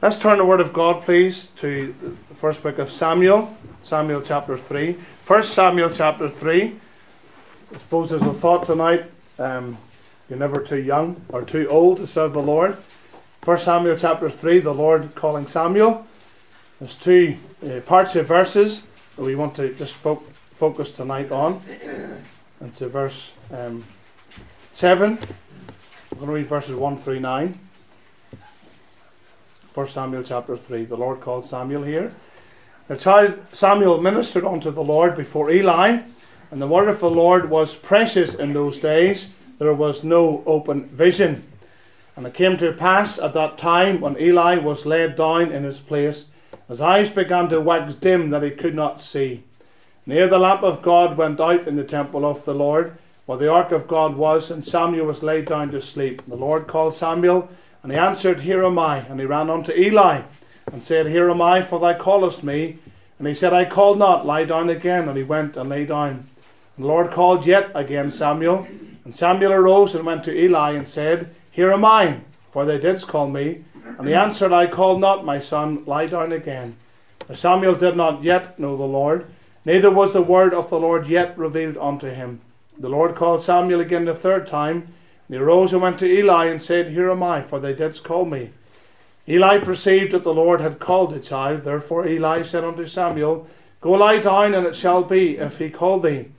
Let's turn the Word of God, please, to the first book of Samuel, Samuel chapter 3. First Samuel chapter 3. I suppose there's a thought tonight um, you're never too young or too old to serve the Lord. First Samuel chapter 3, the Lord calling Samuel. There's two uh, parts of verses that we want to just fo- focus tonight on. And a verse um, 7. I'm going to read verses 1 through 9. 1 Samuel chapter 3. The Lord called Samuel here. The child Samuel ministered unto the Lord before Eli, and the word of the Lord was precious in those days. There was no open vision. And it came to pass at that time when Eli was laid down in his place, his eyes began to wax dim that he could not see. Near the lamp of God went out in the temple of the Lord, where the ark of God was, and Samuel was laid down to sleep. The Lord called Samuel, and he answered, Here am I. And he ran unto Eli, and said, Here am I, for thou callest me. And he said, I called not, lie down again. And he went and lay down. And the Lord called yet again Samuel. And Samuel arose and went to Eli, and said, Here am I, for thou didst call me. And he answered, I called not, my son, lie down again. For Samuel did not yet know the Lord, neither was the word of the Lord yet revealed unto him. The Lord called Samuel again the third time. And he arose and went to Eli and said, Here am I, for thou didst call me. Eli perceived that the Lord had called the child. Therefore Eli said unto Samuel, Go lie down, and it shall be, if he call thee.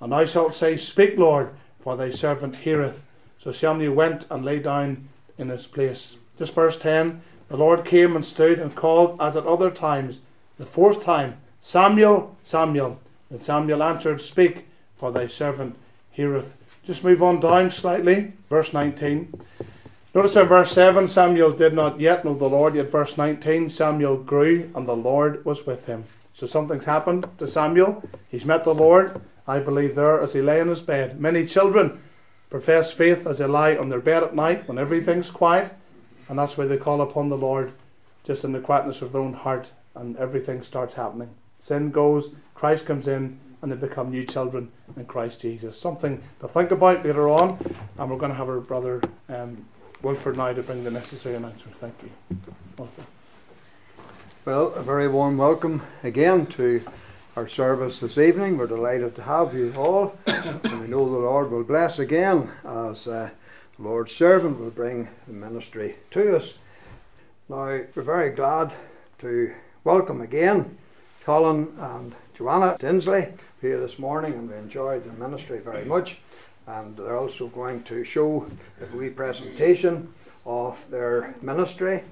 And thou shalt say, Speak, Lord, for thy servant heareth. So Samuel went and lay down in his place. Just verse 10 The Lord came and stood and called as at other times, the fourth time, Samuel, Samuel. And Samuel answered, Speak, for thy servant heareth. Just move on down slightly. Verse 19. Notice in verse 7, Samuel did not yet know the Lord, yet verse 19, Samuel grew and the Lord was with him. So something's happened to Samuel. He's met the Lord, I believe, there as he lay in his bed. Many children profess faith as they lie on their bed at night when everything's quiet, and that's where they call upon the Lord just in the quietness of their own heart, and everything starts happening. Sin goes, Christ comes in, and they become new children in Christ Jesus. Something to think about later on, and we're going to have our brother um, Wilford now to bring the necessary announcement. Thank you. Well, a very warm welcome again to our service this evening. We're delighted to have you all, and we know the Lord will bless again as uh, the Lord's servant will bring the ministry to us. Now, we're very glad to welcome again Colin and Joanna Tinsley here this morning, and we enjoyed their ministry very much. And they're also going to show a wee presentation of their ministry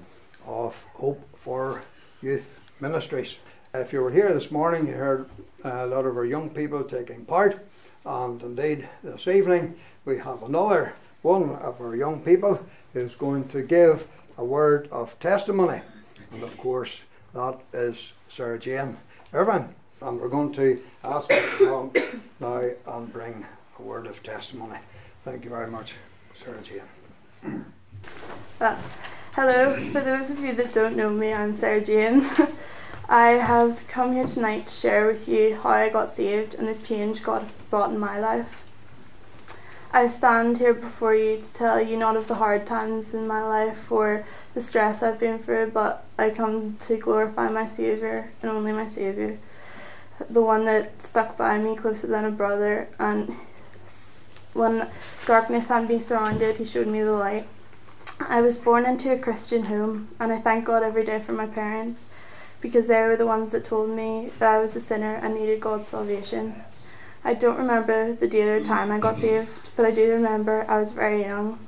of Hope for Youth Ministries. If you were here this morning, you heard a lot of our young people taking part, and indeed this evening we have another one of our young people who's going to give a word of testimony, and of course that is Sarah Jane Irvine and we're going to ask come now and bring a word of testimony. Thank you very much, Sarah Jane. Uh, hello, for those of you that don't know me, I'm Sarah Jane. I have come here tonight to share with you how I got saved and the change God brought in my life. I stand here before you to tell you not of the hard times in my life or the stress I've been through, but I come to glorify my Saviour and only my Saviour the one that stuck by me closer than a brother and when darkness had me surrounded he showed me the light. I was born into a christian home and i thank god every day for my parents because they were the ones that told me that i was a sinner and needed god's salvation. I don't remember the date or time i got saved but i do remember i was very young.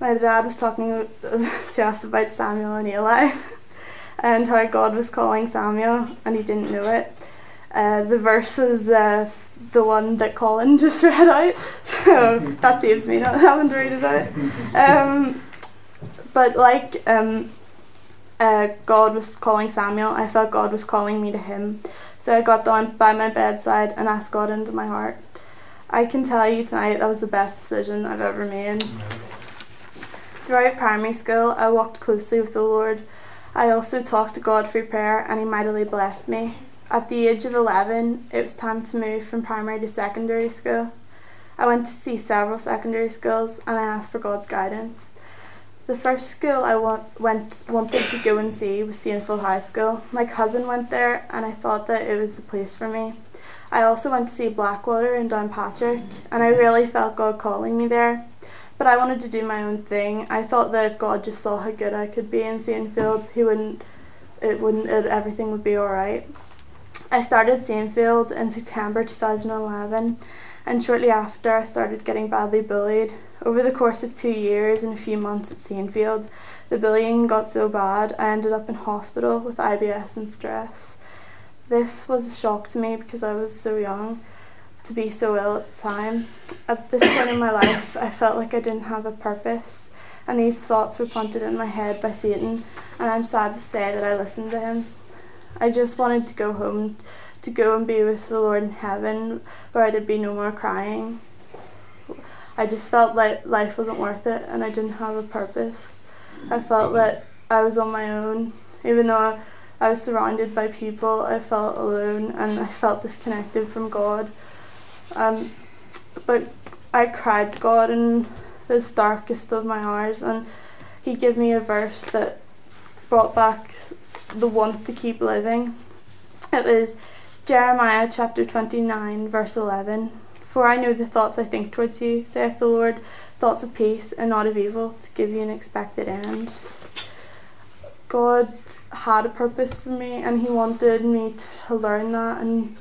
My dad was talking to us about samuel and eli and how god was calling samuel and he didn't know it uh, the verse was uh, the one that Colin just read out, so that saves me not having to read it out. Um, but like um, uh, God was calling Samuel, I felt God was calling me to him. So I got down by my bedside and asked God into my heart. I can tell you tonight that was the best decision I've ever made. Throughout primary school, I walked closely with the Lord. I also talked to God through prayer, and He mightily blessed me. At the age of 11, it was time to move from primary to secondary school. I went to see several secondary schools and I asked for God's guidance. The first school I want, went wanted to go and see was Saintfield High School. My cousin went there, and I thought that it was the place for me. I also went to see Blackwater in Downpatrick, and I really felt God calling me there. But I wanted to do my own thing. I thought that if God just saw how good I could be in Saintfield, He wouldn't, it wouldn't, it, everything would be all right. I started Saintfield in September 2011, and shortly after, I started getting badly bullied. Over the course of two years and a few months at Saintfield, the bullying got so bad I ended up in hospital with IBS and stress. This was a shock to me because I was so young to be so ill at the time. At this point in my life, I felt like I didn't have a purpose, and these thoughts were planted in my head by Satan, and I'm sad to say that I listened to him. I just wanted to go home, to go and be with the Lord in heaven, where there'd be no more crying. I just felt like life wasn't worth it, and I didn't have a purpose. I felt that I was on my own, even though I was surrounded by people, I felt alone and I felt disconnected from God. Um, but I cried to God in the darkest of my hours, and He gave me a verse that brought back the want to keep living. It was Jeremiah chapter 29, verse 11. For I know the thoughts I think towards you, saith the Lord, thoughts of peace and not of evil, to give you an expected end. God had a purpose for me and he wanted me to learn that and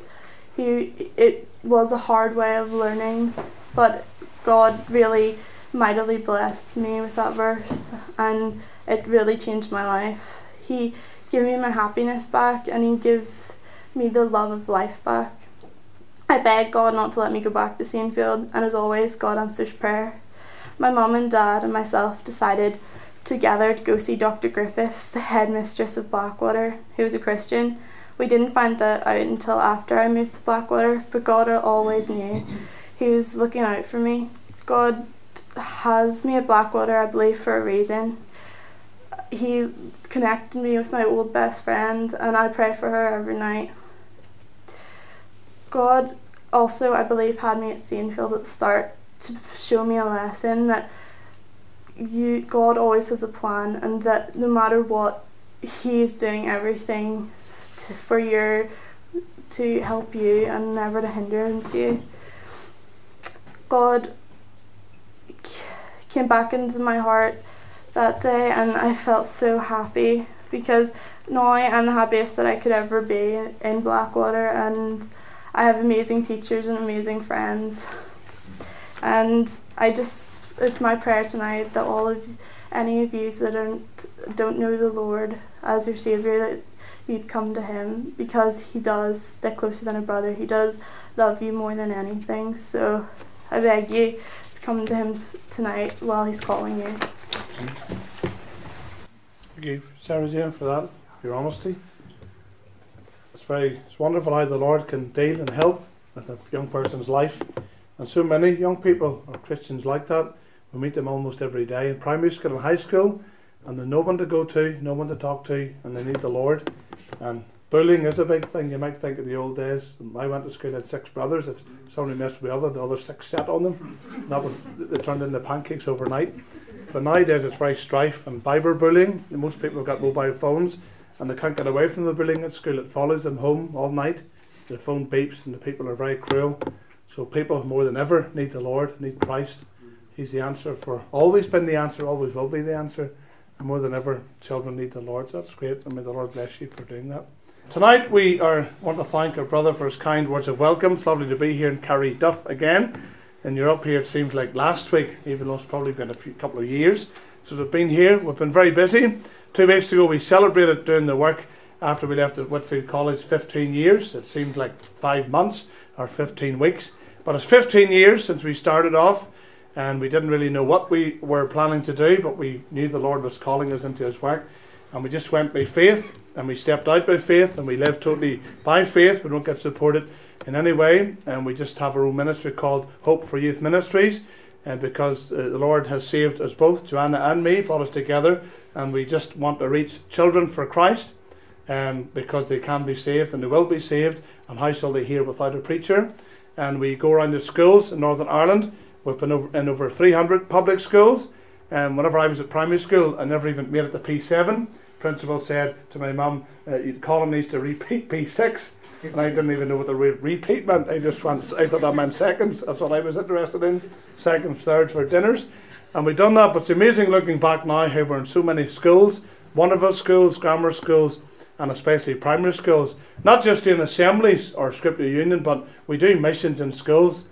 he it was a hard way of learning but God really mightily blessed me with that verse and it really changed my life. He gave me my happiness back and he gave me the love of life back. I begged God not to let me go back to Saintfield and as always God answers prayer. My mum and dad and myself decided together to go see Dr. Griffiths, the headmistress of Blackwater, who was a Christian. We didn't find that out until after I moved to Blackwater, but God always knew. He was looking out for me. God has me at Blackwater, I believe, for a reason. He connected me with my old best friend, and I pray for her every night. God also, I believe, had me at Saintfield at the start to show me a lesson that you God always has a plan and that no matter what he is doing everything to, for your to help you and never to hindrance you. God came back into my heart that day and I felt so happy because now I'm the happiest that I could ever be in Blackwater and I have amazing teachers and amazing friends and I just it's my prayer tonight that all of any of you that don't don't know the Lord as your Savior that you'd come to Him because He does stick closer than a brother. He does love you more than anything. So I beg you to come to Him tonight while He's calling you. Thank you, Sarah Jane, for that, your honesty. It's very it's wonderful how the Lord can deal and help with a young person's life. And so many young people are Christians like that we meet them almost every day in primary school and high school, and there's no one to go to, no one to talk to, and they need the Lord. And bullying is a big thing. You might think of the old days. I went to school, I had six brothers. If somebody messed with the other, the other six sat on them. That was they turned into pancakes overnight. But nowadays it's very strife and cyberbullying. Most people have got mobile phones and they can't get away from the bullying at school. It follows them home all night. The phone beeps and the people are very cruel. So people more than ever need the Lord, need Christ. He's the answer for always been the answer, always will be the answer. And more than ever, children need the Lord. So that's great. And may the Lord bless you for doing that. Tonight we are want to thank our brother for his kind words of welcome. It's lovely to be here in Carryduff again. And you're up here, it seems like last week, even though it's probably been a few, couple of years since we've been here. We've been very busy. Two weeks ago we celebrated doing the work after we left at Whitefield College 15 years. It seems like five months or 15 weeks. But it's 15 years since we started off and we didn't really know what we were planning to do, but we knew the Lord was calling us into His work, and we just went by faith, and we stepped out by faith, and we lived totally by faith. We don't get supported in any way, and we just have our own ministry called Hope for Youth Ministries, and because uh, the Lord has saved us both, Joanna and me, brought us together, and we just want to reach children for Christ. Um, because they can be saved and they will be saved, and how shall they hear without a preacher? And we go around the schools in Northern Ireland We've been over, in over 300 public schools Um, whenever I was at primary school, I never even made it to P7. Principal said to my mum, uh, Colin needs to repeat P6. And I didn't even know what the re- repeat meant. I just went, I thought that meant seconds. That's what I was interested in. Seconds, thirds for dinners. And we've done that, but it's amazing looking back now how we're in so many schools, one of us schools, grammar schools, and especially primary schools. Not just in assemblies or scripture union, but we do missions in schools.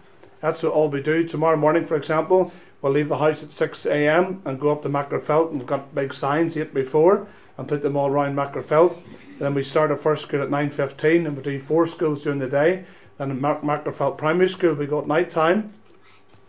That's what all we do. Tomorrow morning, for example, we'll leave the house at 6 a.m. and go up to Magherafelt, and we've got big signs eight before and put them all around Magherafelt. Then we start our first school at 9.15 and we do four schools during the day. Then in Mac- Magherafelt Primary School we go at night time.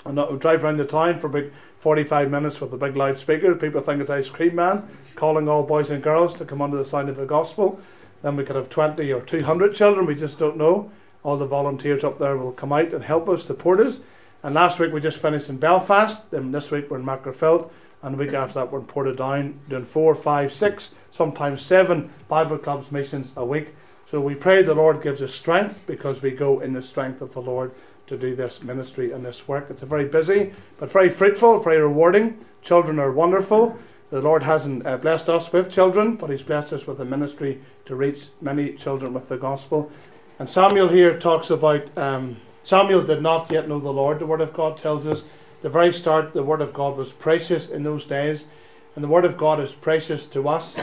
And we drive around the town for about 45 minutes with a big loudspeaker. People think it's Ice Cream Man, calling all boys and girls to come under the sound of the gospel. Then we could have 20 or 200 children, we just don't know. All the volunteers up there will come out and help us, support us. And last week we just finished in Belfast. Then this week we're in Magherafelt. And the week after that we're in Portadown doing four, five, six, sometimes seven Bible clubs missions a week. So we pray the Lord gives us strength because we go in the strength of the Lord to do this ministry and this work. It's a very busy but very fruitful, very rewarding. Children are wonderful. The Lord hasn't uh, blessed us with children, but He's blessed us with a ministry to reach many children with the gospel. And Samuel here talks about um, Samuel did not yet know the Lord. The Word of God tells us the very start, the Word of God was precious in those days. And the Word of God is precious to us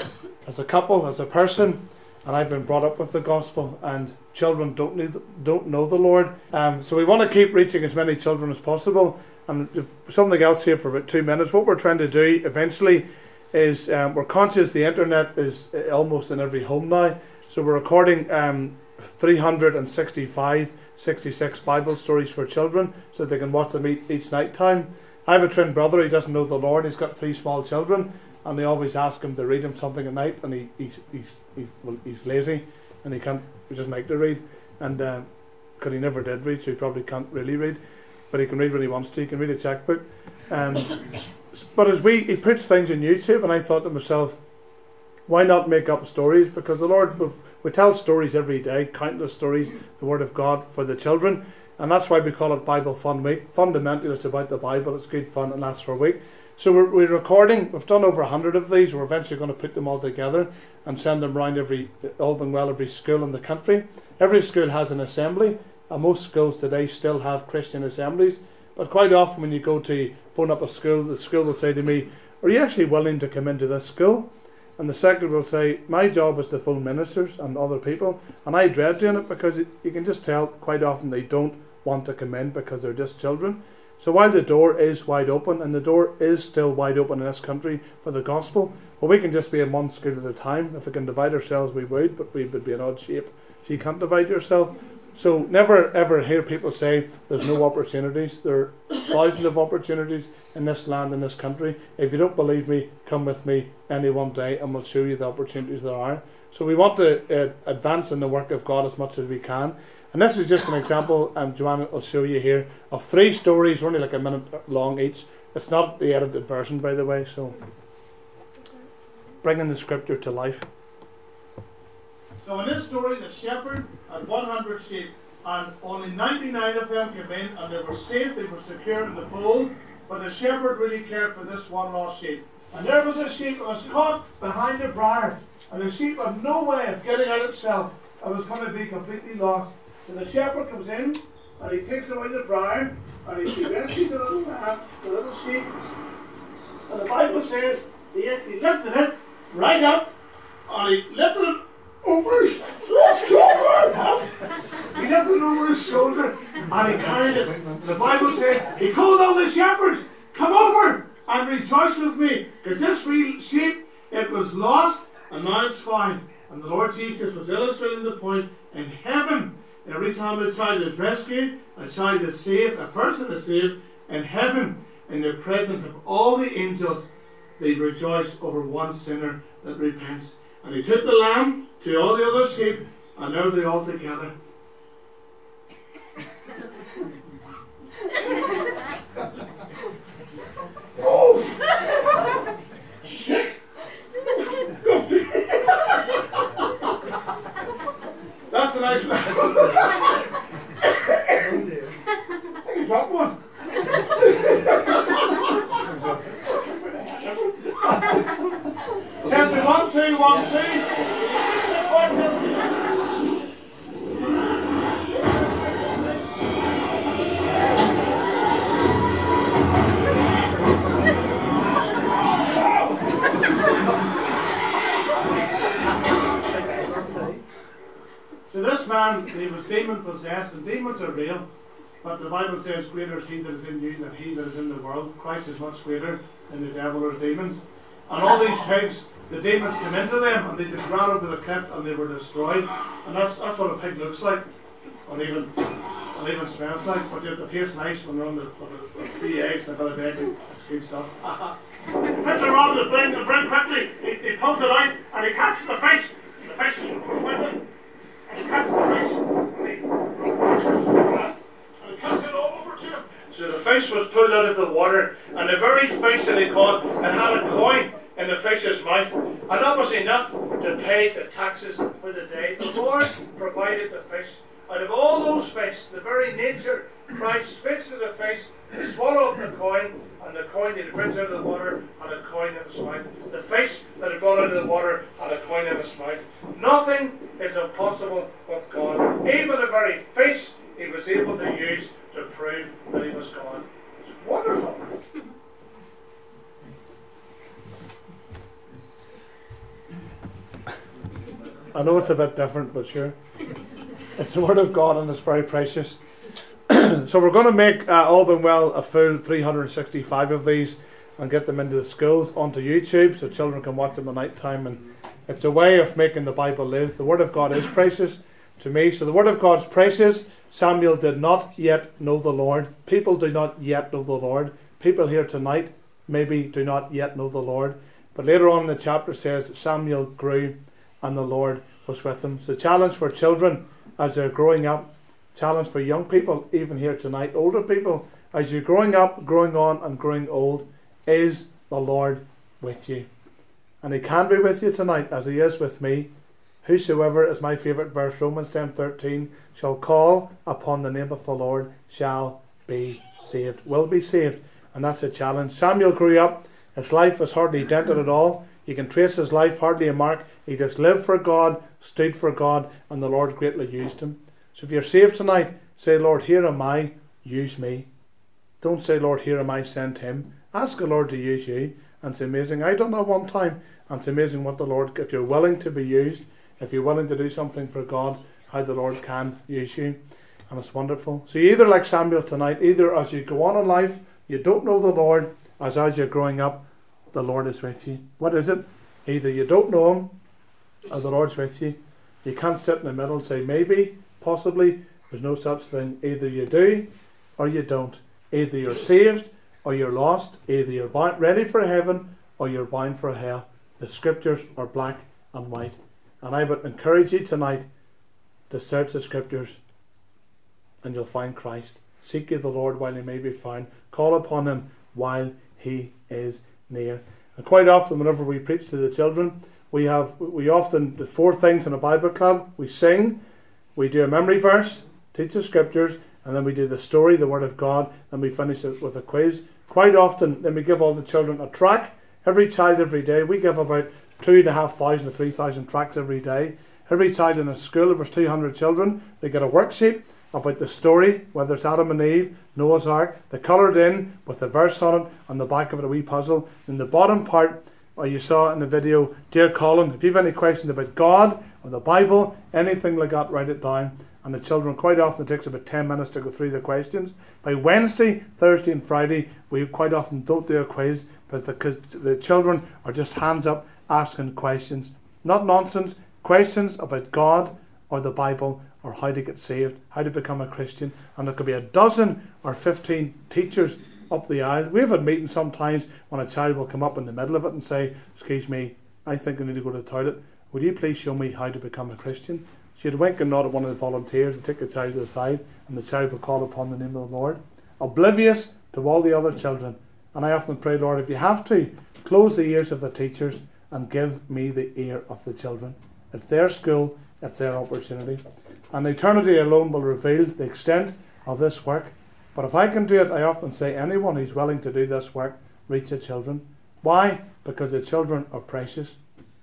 as a couple, as a person. And I've been brought up with the gospel, and children don't need, don't know the Lord. Um, so we want to keep reaching as many children as possible. And something else here for about two minutes. What we're trying to do eventually is um, we're conscious the internet is uh, almost in every home now. So we're recording um, 365, 66 Bible stories for children so they can watch them each, night time. I have a twin brother, he doesn't know the Lord, he's got three small children, and they always ask him to read him something at night, and he, he's, he's, he's, well, he's lazy, and he can't, he doesn't like to read, and because uh, he never did read, so he probably can't really read, but he can read when he wants to, he can read a checkbook. Um, but as we, he puts things on YouTube, and I thought to myself, why not make up stories? Because the Lord, we tell stories every day, countless stories, the Word of God for the children. And that's why we call it Bible Fun Week. Fundamentally, it's about the Bible. It's good fun. and lasts for a week. So we're, we're recording. We've done over a hundred of these. We're eventually going to put them all together and send them around every, all being well, every school in the country. Every school has an assembly. And most schools today still have Christian assemblies. But quite often, when you go to phone up a school, the school will say to me, "Are you actually willing to come into this school?" And the secretary will say, My job is to phone ministers and other people. And I dread doing it because it, you can just tell quite often they don't want to come in because they're just children. So while the door is wide open, and the door is still wide open in this country for the gospel, well, we can just be in one school at a time. If we can divide ourselves, we would, but we would be an odd shape. So you can't divide yourself. So never ever hear people say there's no opportunities. There are thousands of opportunities in this land, in this country. If you don't believe me, come with me any one day and we'll show you the opportunities there are. So we want to uh, advance in the work of God as much as we can. And this is just an example, and Joanna will show you here, of three stories, only like a minute long each. It's not the edited version, by the way, so bringing the scripture to life. So in this story, the shepherd had 100 sheep, and only 99 of them came in, and they were safe, they were secure in the fold, but the shepherd really cared for this one lost sheep. And there was a sheep that was caught behind a briar, and the sheep had no way of getting out itself, and was going to be completely lost. So the shepherd comes in, and he takes away the briar, and he rescues the little lamb, the little sheep. And the Bible says he actually lifted it right up, and he lifted it over his shoulder. He lifted it over his shoulder and he carried it. The Bible says he called all the shepherds, come over and rejoice with me. Because this wee sheep, it was lost and now it's found. And the Lord Jesus was illustrating the point in heaven. Every time a child is rescued, a child is saved, a person is saved, in heaven, in the presence of all the angels, they rejoice over one sinner that repents. And he took the lamb to all the other sheep, and now they're all together. oh! Shit! That's a nice one. I can drop one. This man, he was demon possessed, and demons are real. But the Bible says, Greater is he that is in you than he that is in the world. Christ is much greater than the devil or demons. And all these pigs, the demons came into them and they just ran over the cliff and they were destroyed. And that's, that's what a pig looks like. And even and even smells like, but it tastes nice when they're on the, with the three eggs and a bit of bacon. It's good stuff. Puts around the thing and very quickly he, he pulls it out and he catches the fish. The fish is swimming. So the fish was pulled out of the water, and the very fish that he caught, it had a coin in the fish's mouth, and that was enough to pay the taxes for the day. The Lord provided the fish. Out of all those fish, the very nature, Christ speaks to the fish to swallow up the coin, and the coin that he brings out of the water had a coin in its mouth. The fish that he brought out of the water had a coin in its mouth. Nothing is impossible with God. Even the very fish he was able to use to prove that he was God. It's wonderful. I know it's a bit different, but sure. It's the Word of God and it's very precious. so we're going to make uh, well a full 365 of these and get them into the schools onto YouTube so children can watch them at night time. And it's a way of making the Bible live. The Word of God is precious to me. So the Word of God is precious. Samuel did not yet know the Lord. People do not yet know the Lord. People here tonight maybe do not yet know the Lord. But later on in the chapter says Samuel grew and the Lord was with him. So, challenge for children as they're growing up, challenge for young people, even here tonight, older people, as you're growing up, growing on, and growing old, is the Lord with you? And He can be with you tonight, as He is with me. Whosoever is my favourite verse, Romans ten thirteen, shall call upon the name of the Lord shall be saved, will be saved. And that's a challenge. Samuel grew up, his life was hardly dented at all. You can trace his life, hardly a mark. He just lived for God, stood for God, and the Lord greatly used him. So if you're saved tonight, say, Lord, here am I, use me. Don't say, Lord, here am I, send him. Ask the Lord to use you. And it's amazing. I don't know one time, and it's amazing what the Lord, if you're willing to be used, if you're willing to do something for God, how the Lord can use you. And it's wonderful. So either like Samuel tonight, either as you go on in life, you don't know the Lord, as as you're growing up, the Lord is with you. What is it? Either you don't know Him or the Lord's with you. You can't sit in the middle and say, maybe, possibly. There's no such thing. Either you do or you don't. Either you're saved or you're lost. Either you're bound, ready for heaven or you're bound for hell. The scriptures are black and white. And I would encourage you tonight to search the scriptures and you'll find Christ. Seek ye the Lord while he may be found. Call upon him while he is near. And quite often, whenever we preach to the children, we have we often do four things in a Bible club. We sing, we do a memory verse, teach the scriptures, and then we do the story, the Word of God, and we finish it with a quiz. Quite often, then we give all the children a track. Every child every day. We give about two and a half thousand to three thousand tracks every day. Every child in a school, if there's 200 children, they get a worksheet about the story, whether it's Adam and Eve, Noah's Ark. They coloured in with the verse on it, on the back of it, a wee puzzle. In the bottom part, or you saw in the video, Dear Colin, if you have any questions about God or the Bible, anything like that, write it down. And the children, quite often, it takes about 10 minutes to go through the questions. By Wednesday, Thursday, and Friday, we quite often don't do a quiz because the, the children are just hands up asking questions. Not nonsense, questions about God or the Bible or how to get saved, how to become a Christian. And there could be a dozen or 15 teachers up the aisle. We've had meetings sometimes when a child will come up in the middle of it and say, Excuse me, I think I need to go to the toilet. Would you please show me how to become a Christian? She'd wink and nod at one of the volunteers to take the child to the side, and the child would call upon the name of the Lord, oblivious to all the other children. And I often pray, Lord, if you have to, close the ears of the teachers and give me the ear of the children. It's their school, it's their opportunity. And eternity alone will reveal the extent of this work. But if I can do it, I often say anyone who's willing to do this work, reach the children. Why? Because the children are precious,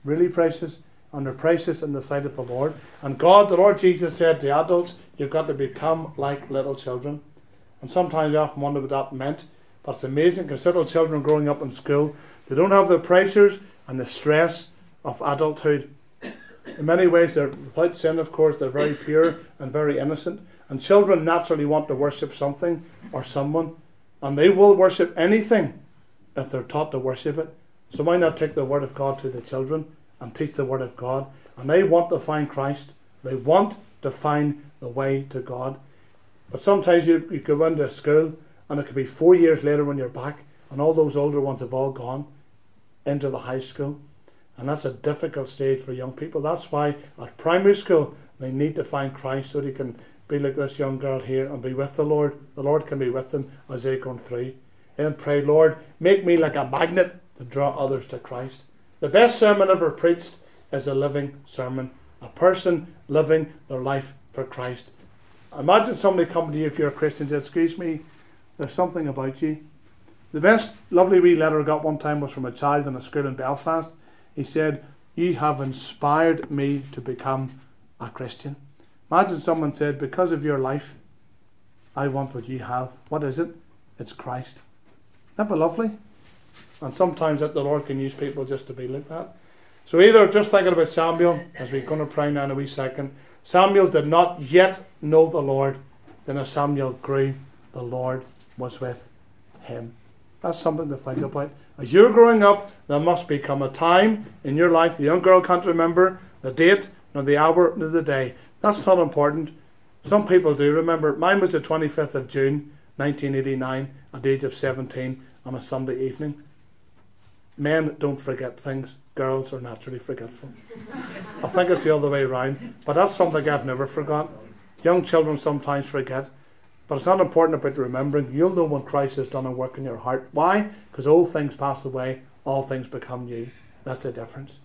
really precious, and they're precious in the sight of the Lord. And God, the Lord Jesus said to adults, you've got to become like little children. And sometimes I often wonder what that meant. But it's amazing because little children growing up in school, they don't have the pressures and the stress of adulthood. In many ways, they're without sin, of course, they're very pure and very innocent. And children naturally want to worship something or someone, and they will worship anything if they're taught to worship it. So why not take the Word of God to the children and teach the Word of God? And they want to find Christ. They want to find the way to God. But sometimes you, you go into school and it could be four years later when you're back and all those older ones have all gone into the high school. And that's a difficult stage for young people. That's why at primary school they need to find Christ so they can be like this young girl here and be with the Lord. The Lord can be with them as they go through. And pray, Lord, make me like a magnet to draw others to Christ. The best sermon ever preached is a living sermon. A person living their life for Christ. Imagine somebody coming to you if you're a Christian and said, Excuse me, there's something about you. The best lovely wee letter I got one time was from a child in a school in Belfast. He said, You have inspired me to become a Christian. Imagine someone said, Because of your life, I want what you have. What is it? It's Christ. Isn't that lovely? And sometimes that the Lord can use people just to be like that. So either just thinking about Samuel, as we're going to pray now in a wee second, Samuel did not yet know the Lord. Then as Samuel grew, the Lord was with him. That's something to think about. As you're growing up, there must become a time in your life. The young girl can't remember the date, nor the hour, nor the day. That's not important. Some people do remember. Mine was the 25th of June, 1989, at the age of 17, on a Sunday evening. Men don't forget things. Girls are naturally forgetful. I think it's the other way around. But that's something I've never forgotten. Young children sometimes forget. But it's not important about remembering. You'll know when Christ has done a work in your heart. Why? Because old things pass away, all things become new. That's the difference.